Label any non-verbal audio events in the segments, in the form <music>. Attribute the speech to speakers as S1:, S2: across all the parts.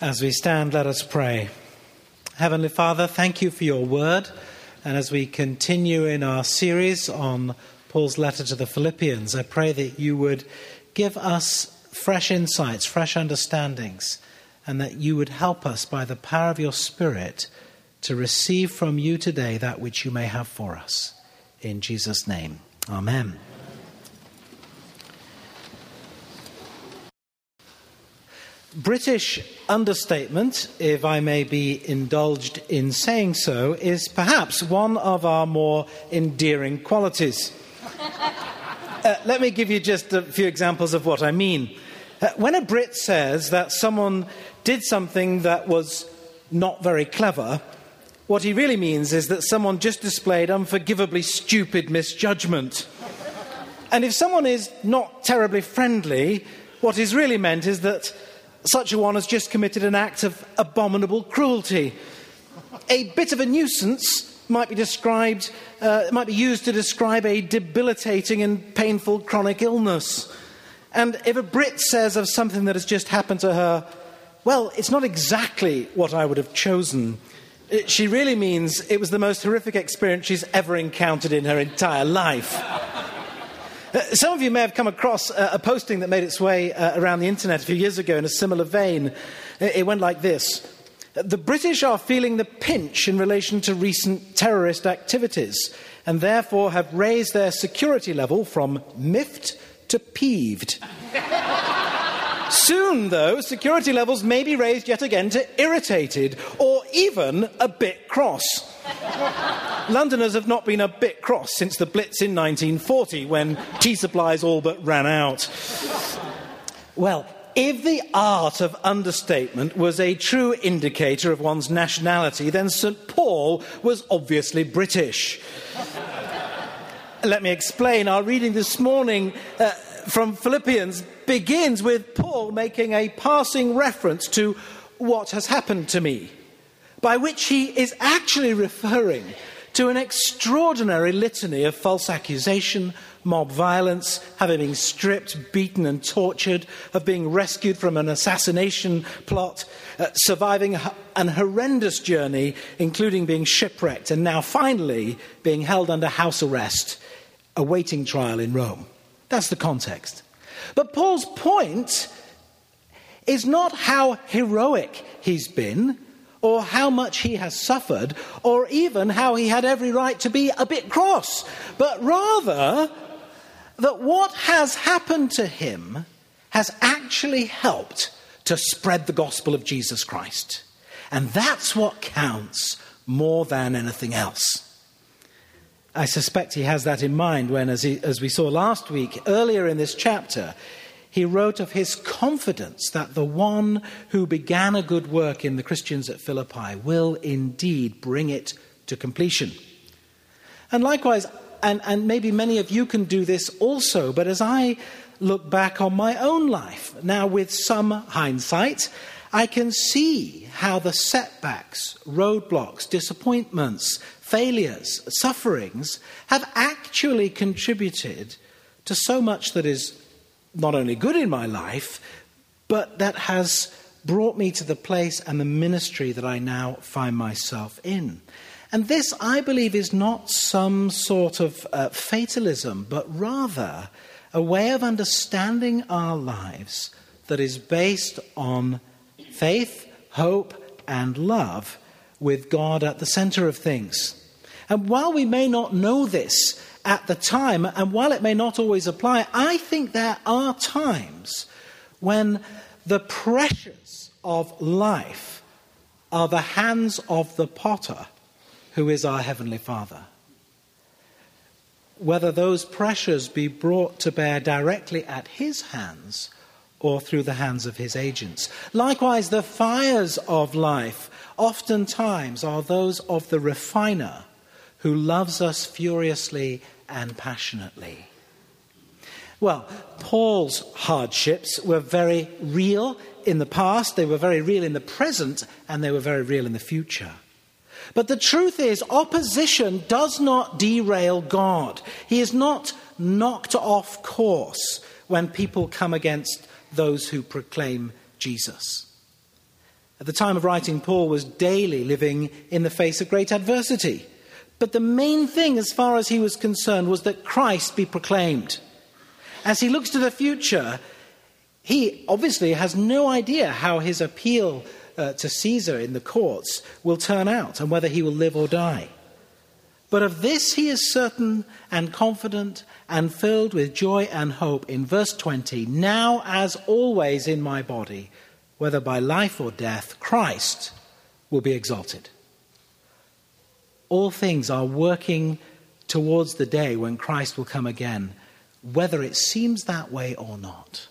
S1: As we stand, let us pray. Heavenly Father, thank you for your word. And as we continue in our series on Paul's letter to the Philippians, I pray that you would give us fresh insights, fresh understandings, and that you would help us by the power of your Spirit to receive from you today that which you may have for us. In Jesus' name, Amen. British understatement, if I may be indulged in saying so, is perhaps one of our more endearing qualities. <laughs> uh, let me give you just a few examples of what I mean. Uh, when a Brit says that someone did something that was not very clever, what he really means is that someone just displayed unforgivably stupid misjudgment. And if someone is not terribly friendly, what is really meant is that such a one has just committed an act of abominable cruelty. A bit of a nuisance might be described, uh, might be used to describe a debilitating and painful chronic illness. And if a Brit says of something that has just happened to her, well, it's not exactly what I would have chosen. She really means it was the most horrific experience she's ever encountered in her entire life. Uh, some of you may have come across uh, a posting that made its way uh, around the internet a few years ago in a similar vein. It went like this The British are feeling the pinch in relation to recent terrorist activities and therefore have raised their security level from miffed to peeved. <laughs> Soon, though, security levels may be raised yet again to irritated or even a bit cross. <laughs> Londoners have not been a bit cross since the Blitz in 1940 when tea supplies all but ran out. Well, if the art of understatement was a true indicator of one's nationality, then St. Paul was obviously British. Let me explain. Our reading this morning uh, from Philippians begins with Paul making a passing reference to what has happened to me, by which he is actually referring to an extraordinary litany of false accusation, mob violence, having been stripped, beaten, and tortured, of being rescued from an assassination plot, uh, surviving an horrendous journey, including being shipwrecked, and now finally being held under house arrest, awaiting trial in Rome. That's the context. But Paul's point is not how heroic he's been or how much he has suffered, or even how he had every right to be a bit cross, but rather that what has happened to him has actually helped to spread the gospel of Jesus Christ. And that's what counts more than anything else. I suspect he has that in mind when, as, he, as we saw last week, earlier in this chapter, he wrote of his confidence that the one who began a good work in the Christians at Philippi will indeed bring it to completion. And likewise, and, and maybe many of you can do this also, but as I look back on my own life, now with some hindsight, I can see how the setbacks, roadblocks, disappointments, failures, sufferings have actually contributed to so much that is not only good in my life, but that has brought me to the place and the ministry that I now find myself in. And this, I believe, is not some sort of uh, fatalism, but rather a way of understanding our lives that is based on faith, hope, and love with God at the center of things. And while we may not know this at the time, and while it may not always apply, I think there are times when the pressures of life are the hands of the potter who is our Heavenly Father. Whether those pressures be brought to bear directly at His hands or through the hands of His agents. Likewise, the fires of life oftentimes are those of the refiner who loves us furiously and passionately. Well, Paul's hardships were very real in the past, they were very real in the present, and they were very real in the future. But the truth is, opposition does not derail God. He is not knocked off course when people come against those who proclaim Jesus. At the time of writing, Paul was daily living in the face of great adversity. But the main thing, as far as he was concerned, was that Christ be proclaimed. As he looks to the future, he obviously has no idea how his appeal uh, to Caesar in the courts will turn out and whether he will live or die. But of this he is certain and confident and filled with joy and hope in verse 20 Now, as always in my body, whether by life or death, Christ will be exalted. All things are working towards the day when Christ will come again, whether it seems that way or not.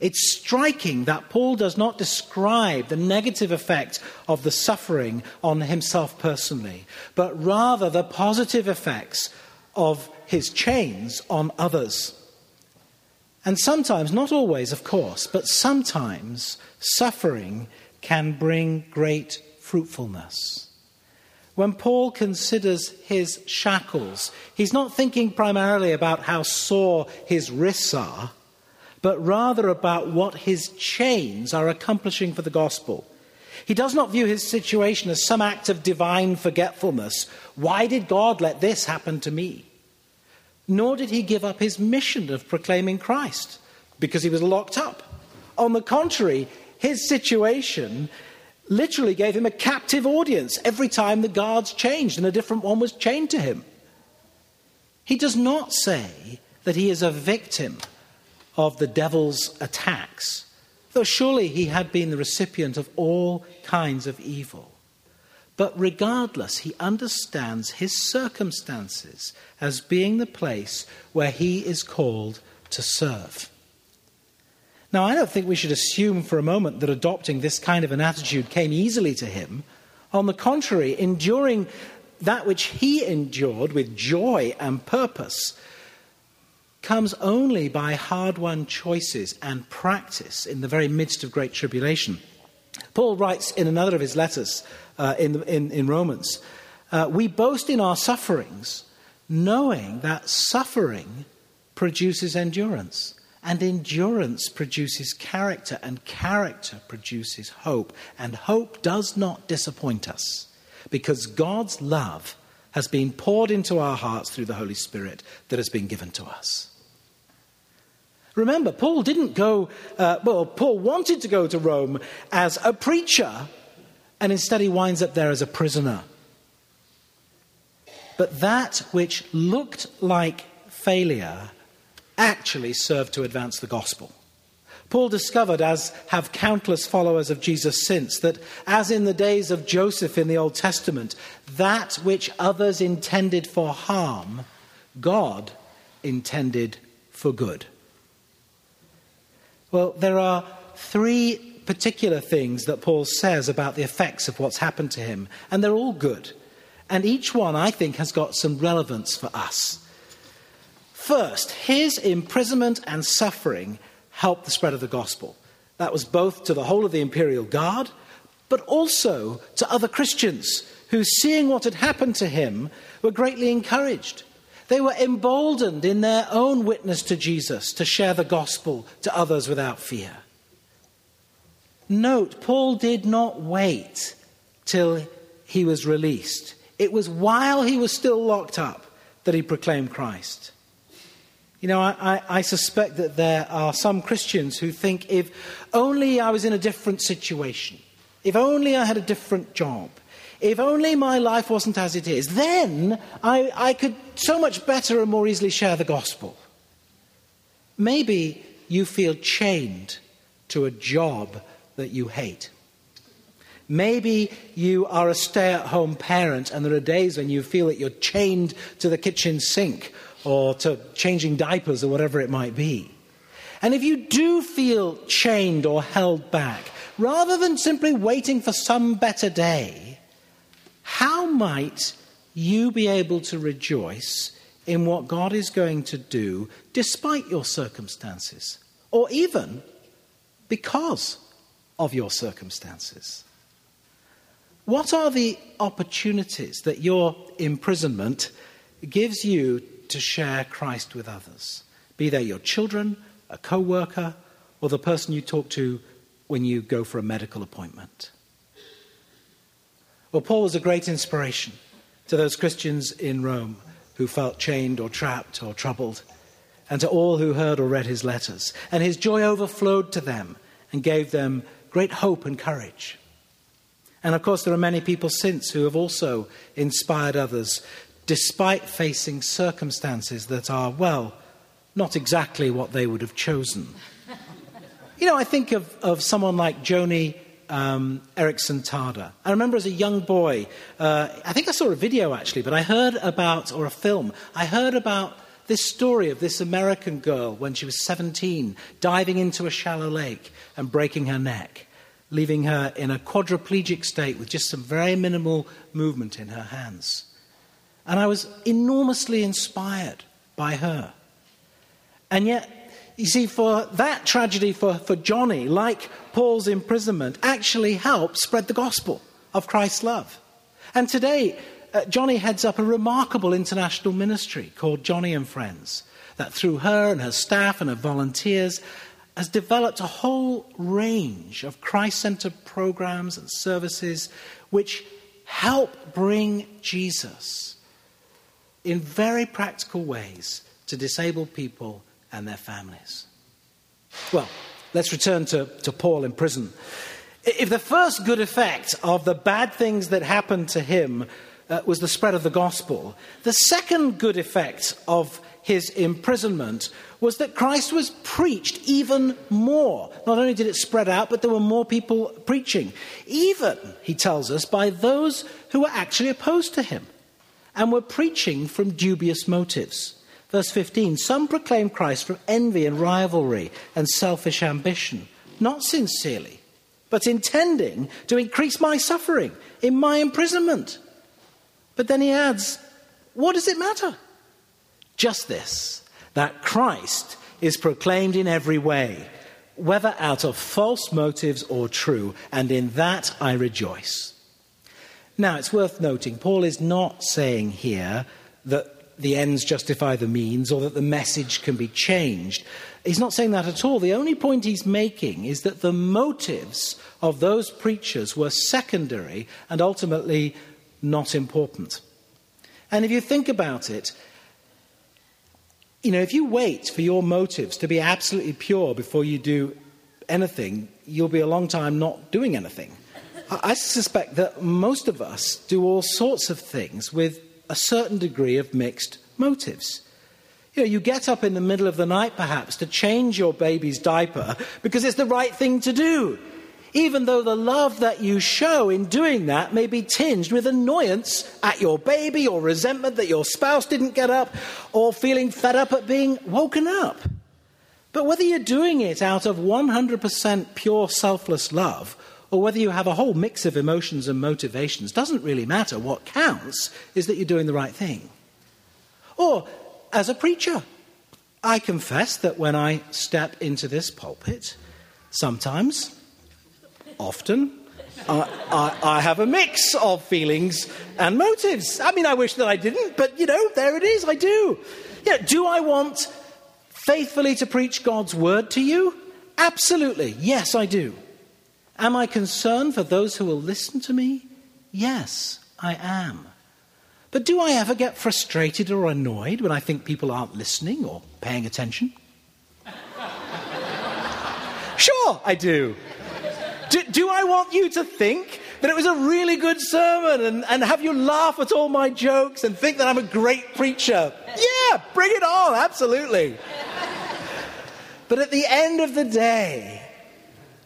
S1: It's striking that Paul does not describe the negative effect of the suffering on himself personally, but rather the positive effects of his chains on others. And sometimes, not always, of course, but sometimes suffering can bring great fruitfulness. When Paul considers his shackles, he's not thinking primarily about how sore his wrists are but rather about what his chains are accomplishing for the gospel. He does not view his situation as some act of divine forgetfulness. Why did God let this happen to me? Nor did he give up his mission of proclaiming Christ because he was locked up. On the contrary, his situation literally gave him a captive audience every time the guards changed and a different one was chained to him. He does not say that he is a victim of the devil's attacks, though surely he had been the recipient of all kinds of evil. But regardless, he understands his circumstances as being the place where he is called to serve. Now, I don't think we should assume for a moment that adopting this kind of an attitude came easily to him. On the contrary, enduring that which he endured with joy and purpose comes only by hard won choices and practice in the very midst of great tribulation. Paul writes in another of his letters uh, in, in, in, Romans uh, We boast in our sufferings, knowing that suffering produces endurance, and endurance produces character, and character produces hope. And hope does not disappoint us, because God's love has been poured into our hearts through the Holy Spirit that has been given to us. Remember, Paul didn't go, uh, well, Paul wanted to go to Rome as a preacher, and instead he winds up there as a prisoner. But that which looked like failure actually served to advance the gospel. Paul discovered, as have countless followers of Jesus since, that as in the days of Joseph in the Old Testament, that which others intended for harm, God intended for good. Well, there are three particular things that Paul says about the effects of what's happened to him, and they're all good. And each one, I think, has got some relevance for us. First, his imprisonment and suffering helped the spread of the gospel. That was both to the whole of the imperial guard, but also to other Christians who, seeing what had happened to him, were greatly encouraged. They were emboldened in their own witness to Jesus to share the gospel to others without fear. Note, Paul did not wait till he was released. It was while he was still locked up that he proclaimed Christ. You know, I, I, suspect that there are some Christians who think if only I was in a different situation, if only I had a different job, if only my life wasn't as it is, then I, I could so much better and more easily share the gospel. Maybe you feel chained to a job that you hate. Maybe you are a stay at home parent and there are days when you feel that you're chained to the kitchen sink or to changing diapers or whatever it might be. And if you do feel chained or held back, rather than simply waiting for some better day, how might you be able to rejoice in what God is going to do despite your circumstances, or even because of your circumstances? What are the opportunities that your imprisonment gives you to share Christ with others? Be they your children, a co worker, or the person you talk to when you go for a medical appointment. Well, Paul was a great inspiration to those Christians in Rome who felt chained or trapped or troubled, and to all who heard or read his letters. And his joy overflowed to them and gave them great hope and courage. And of course, there are many people since who have also inspired others, despite facing circumstances that are, well, not exactly what they would have chosen. you know, I think of, of someone like Joni um, Eareckson Tada. I remember as a young boy, uh, I think I saw a video actually, but I heard about, or a film, I heard about this story of this American girl when she was 17 diving into a shallow lake and breaking her neck, leaving her in a quadriplegic state with just some very minimal movement in her hands. And I was enormously inspired by her. And yet, you see, for that tragedy for, for Joni, like Paul's imprisonment, actually helped spread the gospel of Christ's love. And today, uh, Joni heads up a remarkable international ministry called Joni and Friends, that through her and her staff and her volunteers has developed a whole range of Christ centered programs and services which help bring Jesus in very practical ways to disabled people and their families. Well, let's return to, to Paul in prison. If the first good effect of the bad things that happened to him uh, was the spread of the gospel, the second good effect of his imprisonment was that Christ was preached even more. Not only did it spread out, but there were more people preaching. Even, he tells us, by those who were actually opposed to him and were preaching from dubious motives. Verse 15 Some proclaim Christ from envy and rivalry and selfish ambition, not sincerely, but intending to increase my suffering in my imprisonment. But then he adds, What does it matter? Just this that Christ is proclaimed in every way, whether out of false motives or true, and in that I rejoice. Now, it's worth noting, Paul is not saying here that the ends justify the means or that the message can be changed. He's not saying that at all. The only point he's making is that the motives of those preachers were secondary and ultimately not important. And if you think about it, you know, if you wait for your motives to be absolutely pure before you do anything, you'll be a long time not doing anything. I suspect that most of us do all sorts of things with a certain degree of mixed motives. You know, you get up in the middle of the night perhaps to change your baby's diaper because it's the right thing to do, even though the love that you show in doing that may be tinged with annoyance at your baby or resentment that your spouse didn't get up or feeling fed up at being woken up. But whether you're doing it out of 100% pure selfless love or whether you have a whole mix of emotions and motivations doesn't really matter. What counts is that you're doing the right thing. Or as a preacher, I confess that when I step into this pulpit, sometimes, often, I, I, I, have a mix of feelings and motives. I mean, I wish that I didn't, but you know, there it is, I do. Yeah, do I want faithfully to preach God's word to you? Absolutely, yes, I do. Am I concerned for those who will listen to me? Yes, I am. But do I ever get frustrated or annoyed when I think people aren't listening or paying attention? <laughs> sure, I do. do. Do I want you to think that it was a really good sermon and, and have you laugh at all my jokes and think that I'm a great preacher? Yeah, bring it on, absolutely. but at the end of the day,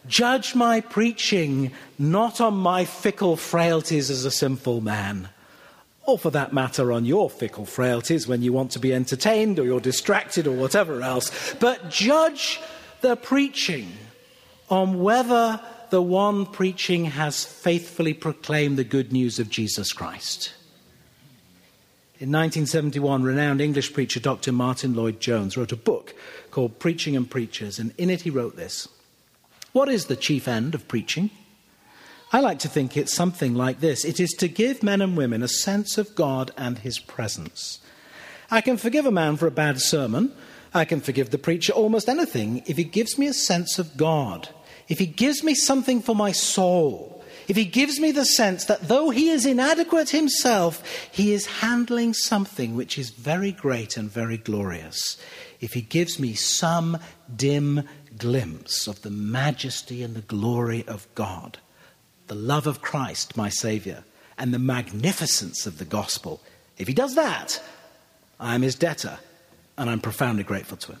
S1: Judge my preaching not on my fickle frailties as a sinful man, or for that matter, on your fickle frailties when you want to be entertained or you're distracted or whatever else, but judge the preaching on whether the one preaching has faithfully proclaimed the good news of Jesus Christ. In 1971, renowned English preacher Dr. Martyn Lloyd-Jones wrote a book called Preaching and Preachers, and in it he wrote this. What is the chief end of preaching? I like to think it's something like this it is to give men and women a sense of God and His presence. I can forgive a man for a bad sermon. I can forgive the preacher almost anything if he gives me a sense of God, if He gives me something for my soul, if He gives me the sense that though He is inadequate Himself, He is handling something which is very great and very glorious, if He gives me some dim glimpse of the majesty and the glory of God, the love of Christ, my Saviour, and the magnificence of the gospel, if He does that, I am His debtor and I'm profoundly grateful to Him.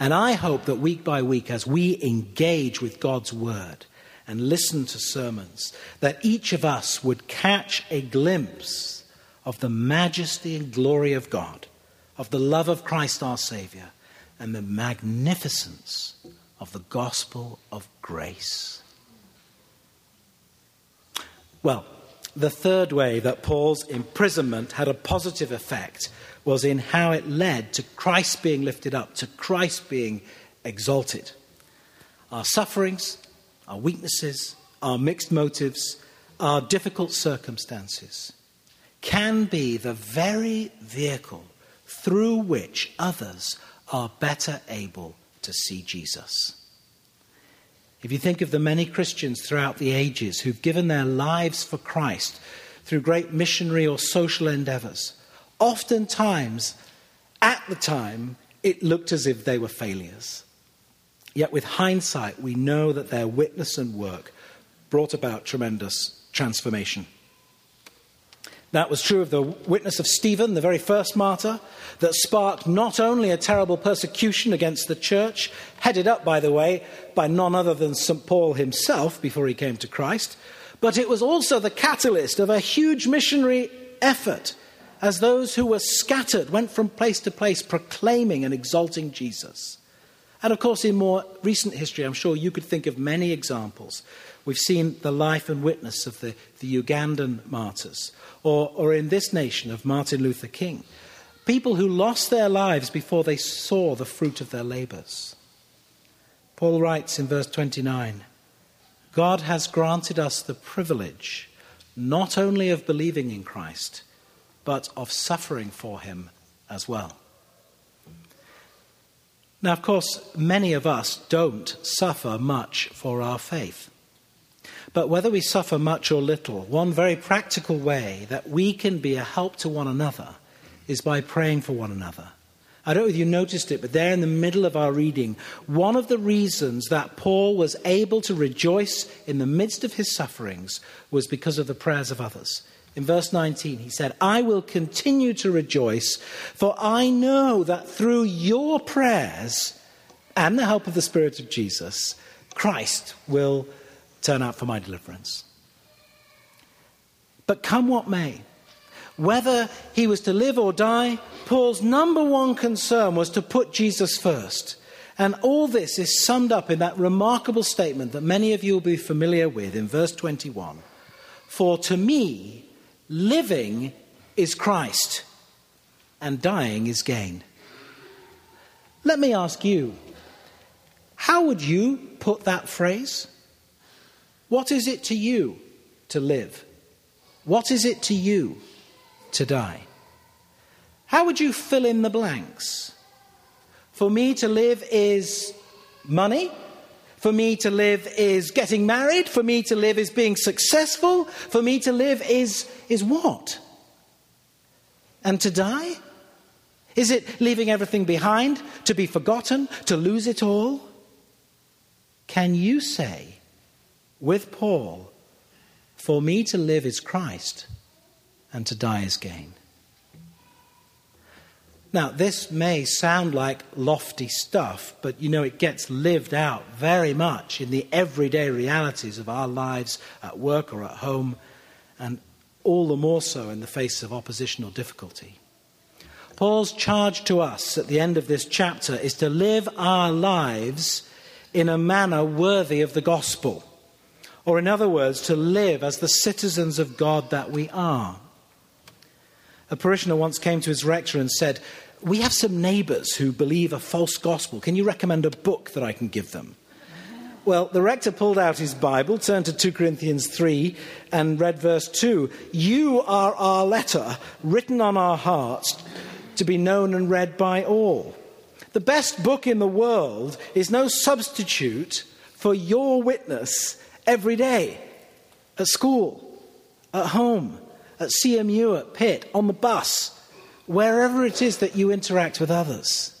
S1: And I hope that week by week, as we engage with God's Word and listen to sermons, that each of us would catch a glimpse of the majesty and glory of God, of the love of Christ our Saviour, and the magnificence of the gospel of grace. Well, the third way that Paul's imprisonment had a positive effect was in how it led to Christ being lifted up, to Christ being exalted. Our sufferings, our weaknesses, our mixed motives, our difficult circumstances can be the very vehicle through which others are better able to see Jesus. If you think of the many Christians throughout the ages who've given their lives for Christ through great missionary or social endeavors, oftentimes, at the time, it looked as if they were failures. Yet with hindsight, we know that their witness and work brought about tremendous transformation. That was true of the witness of Stephen, the very first martyr, that sparked not only a terrible persecution against the church, headed up, by the way, by none other than St. Paul himself before he came to Christ, but it was also the catalyst of a huge missionary effort as those who were scattered went from place to place proclaiming and exalting Jesus. And of course, in more recent history, I'm sure you could think of many examples. We've seen the life and witness of the, the Ugandan martyrs, or, or in this nation of Martin Luther King. People who lost their lives before they saw the fruit of their labors. Paul writes in verse 29 God has granted us the privilege not only of believing in Christ, but of suffering for him as well. Now, of course, many of us don't suffer much for our faith. But whether we suffer much or little, one very practical way that we can be a help to one another is by praying for one another. I don't know if you noticed it, but there in the middle of our reading, one of the reasons that Paul was able to rejoice in the midst of his sufferings was because of the prayers of others. In verse 19, he said, I will continue to rejoice, for I know that through your prayers and the help of the Spirit of Jesus, Christ will turn out for my deliverance. But come what may, whether he was to live or die, Paul's number one concern was to put Jesus first. And all this is summed up in that remarkable statement that many of you will be familiar with in verse 21 For to me, Living is Christ, and dying is gain. Let me ask you how would you put that phrase? What is it to you to live? What is it to you to die? How would you fill in the blanks? For me to live is money, for me to live is getting married. For me to live is being successful. For me to live is, is what? And to die? Is it leaving everything behind, to be forgotten, to lose it all? Can you say, with Paul, for me to live is Christ and to die is gain? Now, this may sound like lofty stuff, but you know, it gets lived out very much in the everyday realities of our lives at work or at home, and all the more so in the face of opposition or difficulty. Paul's charge to us at the end of this chapter is to live our lives in a manner worthy of the gospel. Or, in other words, to live as the citizens of God that we are. A parishioner once came to his rector and said, We have some neighbours who believe a false gospel. Can you recommend a book that I can give them? Well, the rector pulled out his Bible, turned to 2 Corinthians 3, and read verse 2 You are our letter, written on our hearts, to be known and read by all. The best book in the world is no substitute for your witness every day at school, at home, at CMU, at Pitt, on the bus, wherever it is that you interact with others.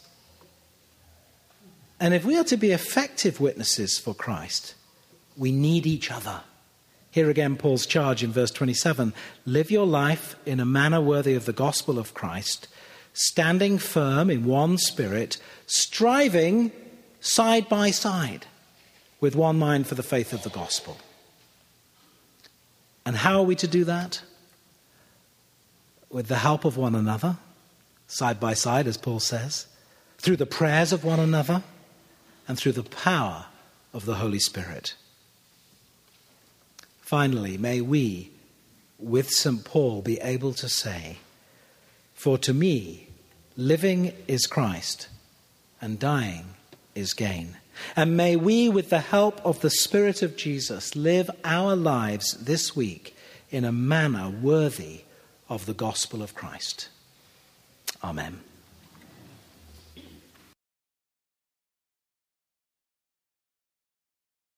S1: And if we are to be effective witnesses for Christ, we need each other. Here again, Paul's charge in verse 27 live your life in a manner worthy of the gospel of Christ, standing firm in one spirit, striving side by side with one mind for the faith of the gospel. And how are we to do that? With the help of one another, side by side, as Paul says, through the prayers of one another, and through the power of the Holy Spirit. Finally, may we, with St. Paul, be able to say, For to me, living is Christ, and dying is gain. And may we, with the help of the Spirit of Jesus, live our lives this week in a manner worthy of the gospel of Christ. Amen.